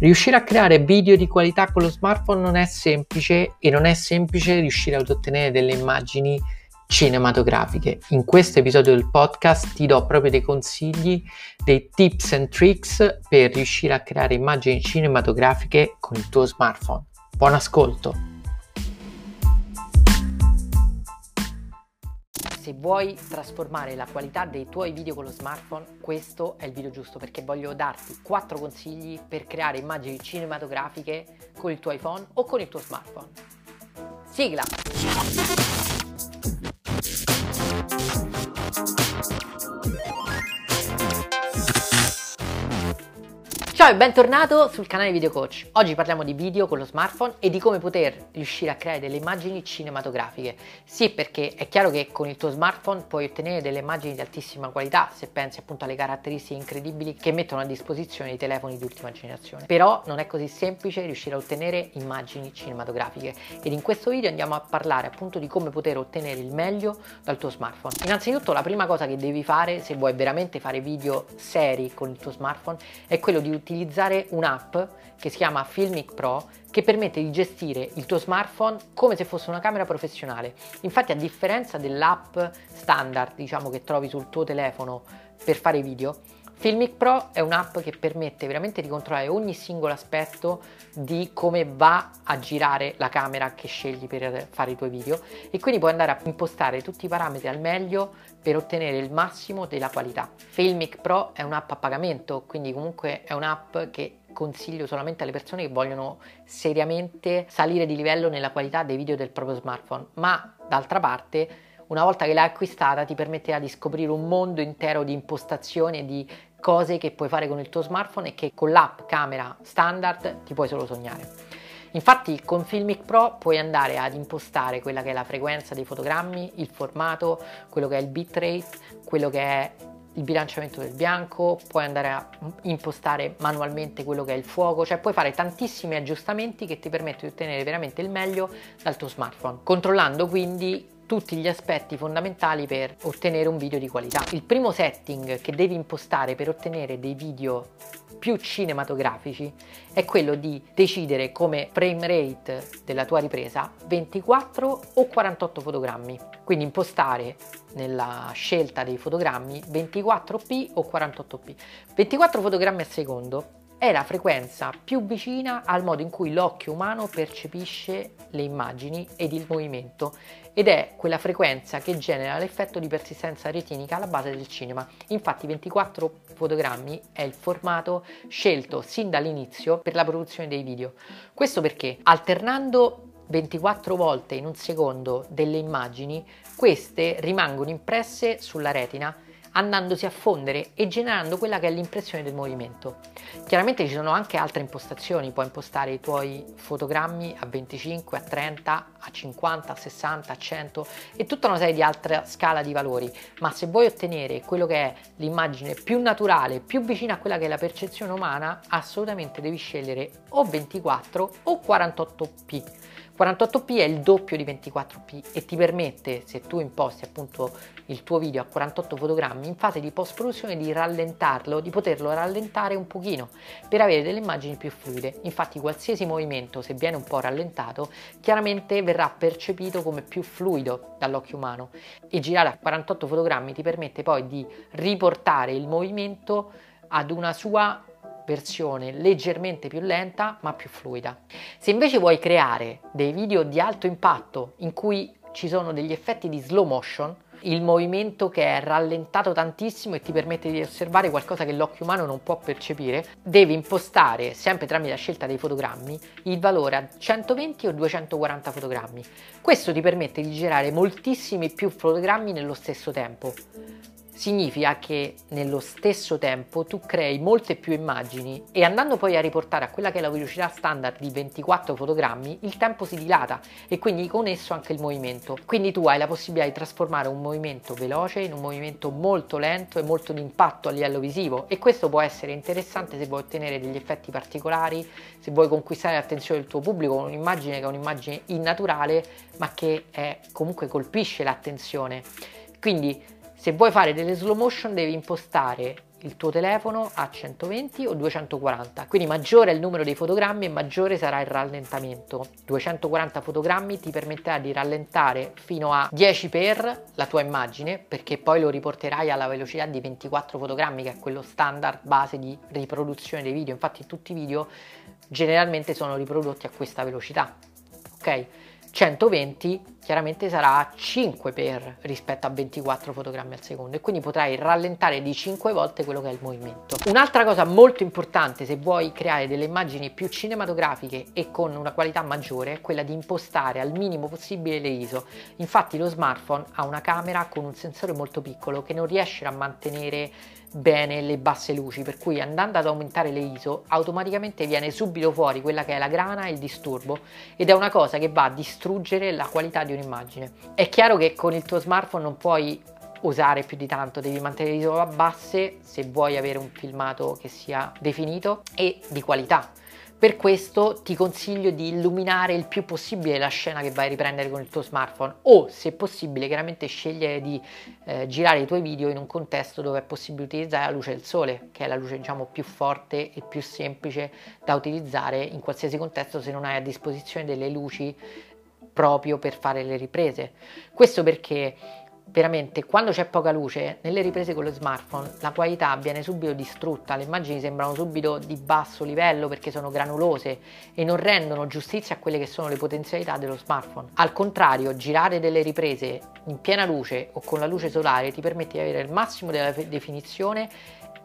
Riuscire a creare video di qualità con lo smartphone non è semplice e non è semplice riuscire ad ottenere delle immagini cinematografiche. In questo episodio del podcast ti do proprio dei consigli, dei tips and tricks per riuscire a creare immagini cinematografiche con il tuo smartphone. Buon ascolto! Se vuoi trasformare la qualità dei tuoi video con lo smartphone, questo è il video giusto perché voglio darti 4 consigli per creare immagini cinematografiche con il tuo iPhone o con il tuo smartphone. Sigla! Ciao e bentornato sul canale Video Coach. Oggi parliamo di video con lo smartphone e di come poter riuscire a creare delle immagini cinematografiche. Sì, perché è chiaro che con il tuo smartphone puoi ottenere delle immagini di altissima qualità se pensi appunto alle caratteristiche incredibili che mettono a disposizione i telefoni di ultima generazione. Però non è così semplice riuscire a ottenere immagini cinematografiche ed in questo video andiamo a parlare appunto di come poter ottenere il meglio dal tuo smartphone. Innanzitutto la prima cosa che devi fare se vuoi veramente fare video seri con il tuo smartphone è quello di utilizzare utilizzare un'app che si chiama Filmic Pro che permette di gestire il tuo smartphone come se fosse una camera professionale. Infatti a differenza dell'app standard diciamo che trovi sul tuo telefono per fare video, Filmic Pro è un'app che permette veramente di controllare ogni singolo aspetto di come va a girare la camera che scegli per fare i tuoi video e quindi puoi andare a impostare tutti i parametri al meglio per ottenere il massimo della qualità. Filmic Pro è un'app a pagamento, quindi comunque è un'app che consiglio solamente alle persone che vogliono seriamente salire di livello nella qualità dei video del proprio smartphone, ma d'altra parte una volta che l'hai acquistata ti permetterà di scoprire un mondo intero di impostazioni e di cose che puoi fare con il tuo smartphone e che con l'app camera standard ti puoi solo sognare. Infatti con Filmic Pro puoi andare ad impostare quella che è la frequenza dei fotogrammi, il formato, quello che è il bitrate, quello che è il bilanciamento del bianco, puoi andare a impostare manualmente quello che è il fuoco, cioè puoi fare tantissimi aggiustamenti che ti permettono di ottenere veramente il meglio dal tuo smartphone, controllando quindi tutti gli aspetti fondamentali per ottenere un video di qualità. Il primo setting che devi impostare per ottenere dei video più cinematografici è quello di decidere come frame rate della tua ripresa 24 o 48 fotogrammi. Quindi impostare nella scelta dei fotogrammi 24p o 48p. 24 fotogrammi al secondo è la frequenza più vicina al modo in cui l'occhio umano percepisce le immagini ed il movimento ed è quella frequenza che genera l'effetto di persistenza retinica alla base del cinema. Infatti 24 fotogrammi è il formato scelto sin dall'inizio per la produzione dei video. Questo perché alternando 24 volte in un secondo delle immagini, queste rimangono impresse sulla retina andandosi a fondere e generando quella che è l'impressione del movimento. Chiaramente ci sono anche altre impostazioni, puoi impostare i tuoi fotogrammi a 25, a 30, a 50, a 60, a 100 e tutta una serie di altre scala di valori, ma se vuoi ottenere quello che è l'immagine più naturale, più vicina a quella che è la percezione umana, assolutamente devi scegliere o 24 o 48p 48p è il doppio di 24p e ti permette, se tu imposti appunto il tuo video a 48 fotogrammi, in fase di post produzione di rallentarlo, di poterlo rallentare un pochino per avere delle immagini più fluide. Infatti qualsiasi movimento, se viene un po' rallentato, chiaramente verrà percepito come più fluido dall'occhio umano e girare a 48 fotogrammi ti permette poi di riportare il movimento ad una sua versione leggermente più lenta ma più fluida. Se invece vuoi creare dei video di alto impatto in cui ci sono degli effetti di slow motion, il movimento che è rallentato tantissimo e ti permette di osservare qualcosa che l'occhio umano non può percepire, devi impostare, sempre tramite la scelta dei fotogrammi, il valore a 120 o 240 fotogrammi. Questo ti permette di girare moltissimi più fotogrammi nello stesso tempo significa che nello stesso tempo tu crei molte più immagini e andando poi a riportare a quella che è la velocità standard di 24 fotogrammi, il tempo si dilata e quindi con esso anche il movimento. Quindi tu hai la possibilità di trasformare un movimento veloce in un movimento molto lento e molto di impatto a livello visivo e questo può essere interessante se vuoi ottenere degli effetti particolari, se vuoi conquistare l'attenzione del tuo pubblico con un'immagine che è un'immagine innaturale ma che è, comunque colpisce l'attenzione. Quindi se vuoi fare delle slow motion devi impostare il tuo telefono a 120 o 240, quindi maggiore è il numero dei fotogrammi e maggiore sarà il rallentamento. 240 fotogrammi ti permetterà di rallentare fino a 10 per la tua immagine, perché poi lo riporterai alla velocità di 24 fotogrammi, che è quello standard base di riproduzione dei video. Infatti tutti i video generalmente sono riprodotti a questa velocità. Ok? 120 chiaramente sarà 5 per rispetto a 24 fotogrammi al secondo e quindi potrai rallentare di 5 volte quello che è il movimento. Un'altra cosa molto importante se vuoi creare delle immagini più cinematografiche e con una qualità maggiore è quella di impostare al minimo possibile le ISO. Infatti lo smartphone ha una camera con un sensore molto piccolo che non riesce a mantenere bene le basse luci, per cui andando ad aumentare le ISO automaticamente viene subito fuori quella che è la grana e il disturbo ed è una cosa che va a distruggere la qualità di un'immagine. È chiaro che con il tuo smartphone non puoi usare più di tanto, devi mantenere le ISO basse se vuoi avere un filmato che sia definito e di qualità per questo ti consiglio di illuminare il più possibile la scena che vai a riprendere con il tuo smartphone o se possibile chiaramente scegliere di eh, girare i tuoi video in un contesto dove è possibile utilizzare la luce del sole, che è la luce diciamo più forte e più semplice da utilizzare in qualsiasi contesto se non hai a disposizione delle luci proprio per fare le riprese. Questo perché veramente quando c'è poca luce nelle riprese con lo smartphone la qualità viene subito distrutta, le immagini sembrano subito di basso livello perché sono granulose e non rendono giustizia a quelle che sono le potenzialità dello smartphone. Al contrario, girare delle riprese in piena luce o con la luce solare ti permette di avere il massimo della definizione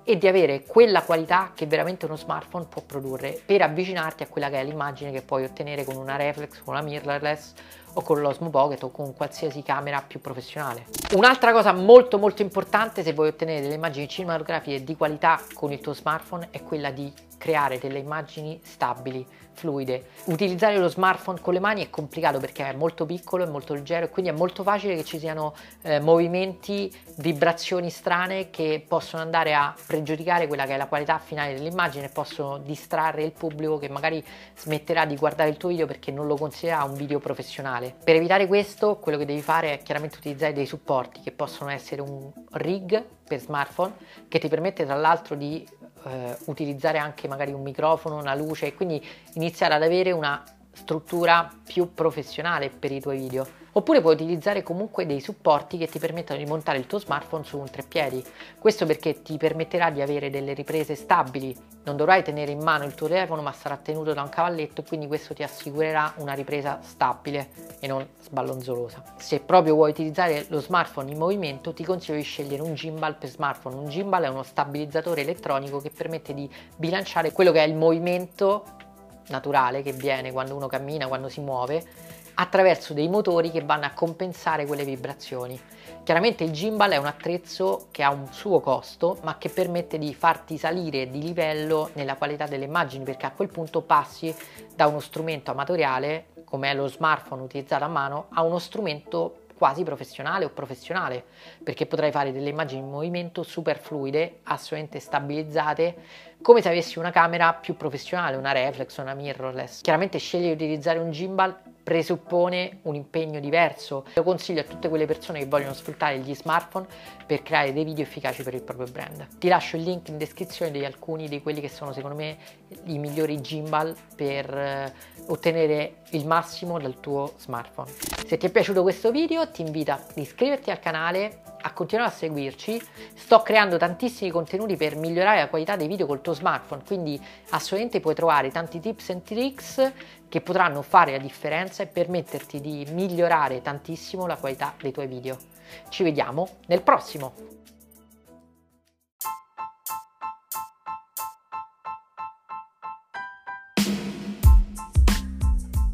e di avere quella qualità che veramente uno smartphone può produrre per avvicinarti a quella che è l'immagine che puoi ottenere con una reflex, con una mirrorless o con l'Osmo Pocket o con qualsiasi camera più professionale. Un'altra cosa molto molto importante se vuoi ottenere delle immagini cinematografiche di qualità con il tuo smartphone è quella di creare delle immagini stabili, fluide. Utilizzare lo smartphone con le mani è complicato perché è molto piccolo, è molto leggero e quindi è molto facile che ci siano eh, movimenti, vibrazioni strane che possono andare a pregiudicare quella che è la qualità finale dell'immagine e possono distrarre il pubblico che magari smetterà di guardare il tuo video perché non lo considera un video professionale. Per evitare questo, quello che devi fare è chiaramente utilizzare dei supporti che possono essere un rig per smartphone che ti permette tra l'altro di eh, utilizzare anche magari un microfono, una luce e quindi iniziare ad avere una struttura più professionale per i tuoi video. Oppure puoi utilizzare comunque dei supporti che ti permettono di montare il tuo smartphone su un treppiedi. Questo perché ti permetterà di avere delle riprese stabili. Non dovrai tenere in mano il tuo telefono, ma sarà tenuto da un cavalletto quindi questo ti assicurerà una ripresa stabile e non sballonzolosa. Se proprio vuoi utilizzare lo smartphone in movimento, ti consiglio di scegliere un gimbal per smartphone. Un gimbal è uno stabilizzatore elettronico che permette di bilanciare quello che è il movimento naturale che viene quando uno cammina, quando si muove attraverso dei motori che vanno a compensare quelle vibrazioni. Chiaramente il gimbal è un attrezzo che ha un suo costo, ma che permette di farti salire di livello nella qualità delle immagini, perché a quel punto passi da uno strumento amatoriale, come è lo smartphone utilizzato a mano, a uno strumento quasi professionale o professionale, perché potrai fare delle immagini in movimento super fluide, assolutamente stabilizzate, come se avessi una camera più professionale, una reflex, una mirrorless. Chiaramente scegli di utilizzare un gimbal presuppone un impegno diverso. Lo consiglio a tutte quelle persone che vogliono sfruttare gli smartphone per creare dei video efficaci per il proprio brand. Ti lascio il link in descrizione di alcuni di quelli che sono secondo me i migliori gimbal per eh, ottenere il massimo dal tuo smartphone. Se ti è piaciuto questo video ti invito ad iscriverti al canale a continuare a seguirci. Sto creando tantissimi contenuti per migliorare la qualità dei video col tuo smartphone, quindi assolutamente puoi trovare tanti tips and tricks che potranno fare la differenza e permetterti di migliorare tantissimo la qualità dei tuoi video. Ci vediamo nel prossimo!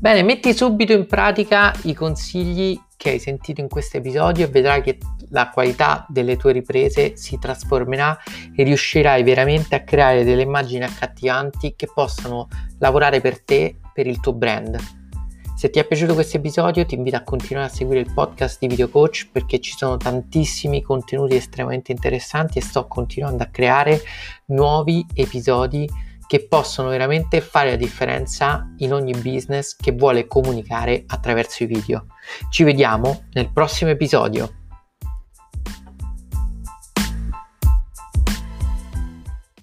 Bene, metti subito in pratica i consigli che hai sentito in questo episodio e vedrai che la qualità delle tue riprese si trasformerà e riuscirai veramente a creare delle immagini accattivanti che possano lavorare per te, per il tuo brand. Se ti è piaciuto questo episodio ti invito a continuare a seguire il podcast di Video Coach perché ci sono tantissimi contenuti estremamente interessanti e sto continuando a creare nuovi episodi che possono veramente fare la differenza in ogni business che vuole comunicare attraverso i video. Ci vediamo nel prossimo episodio.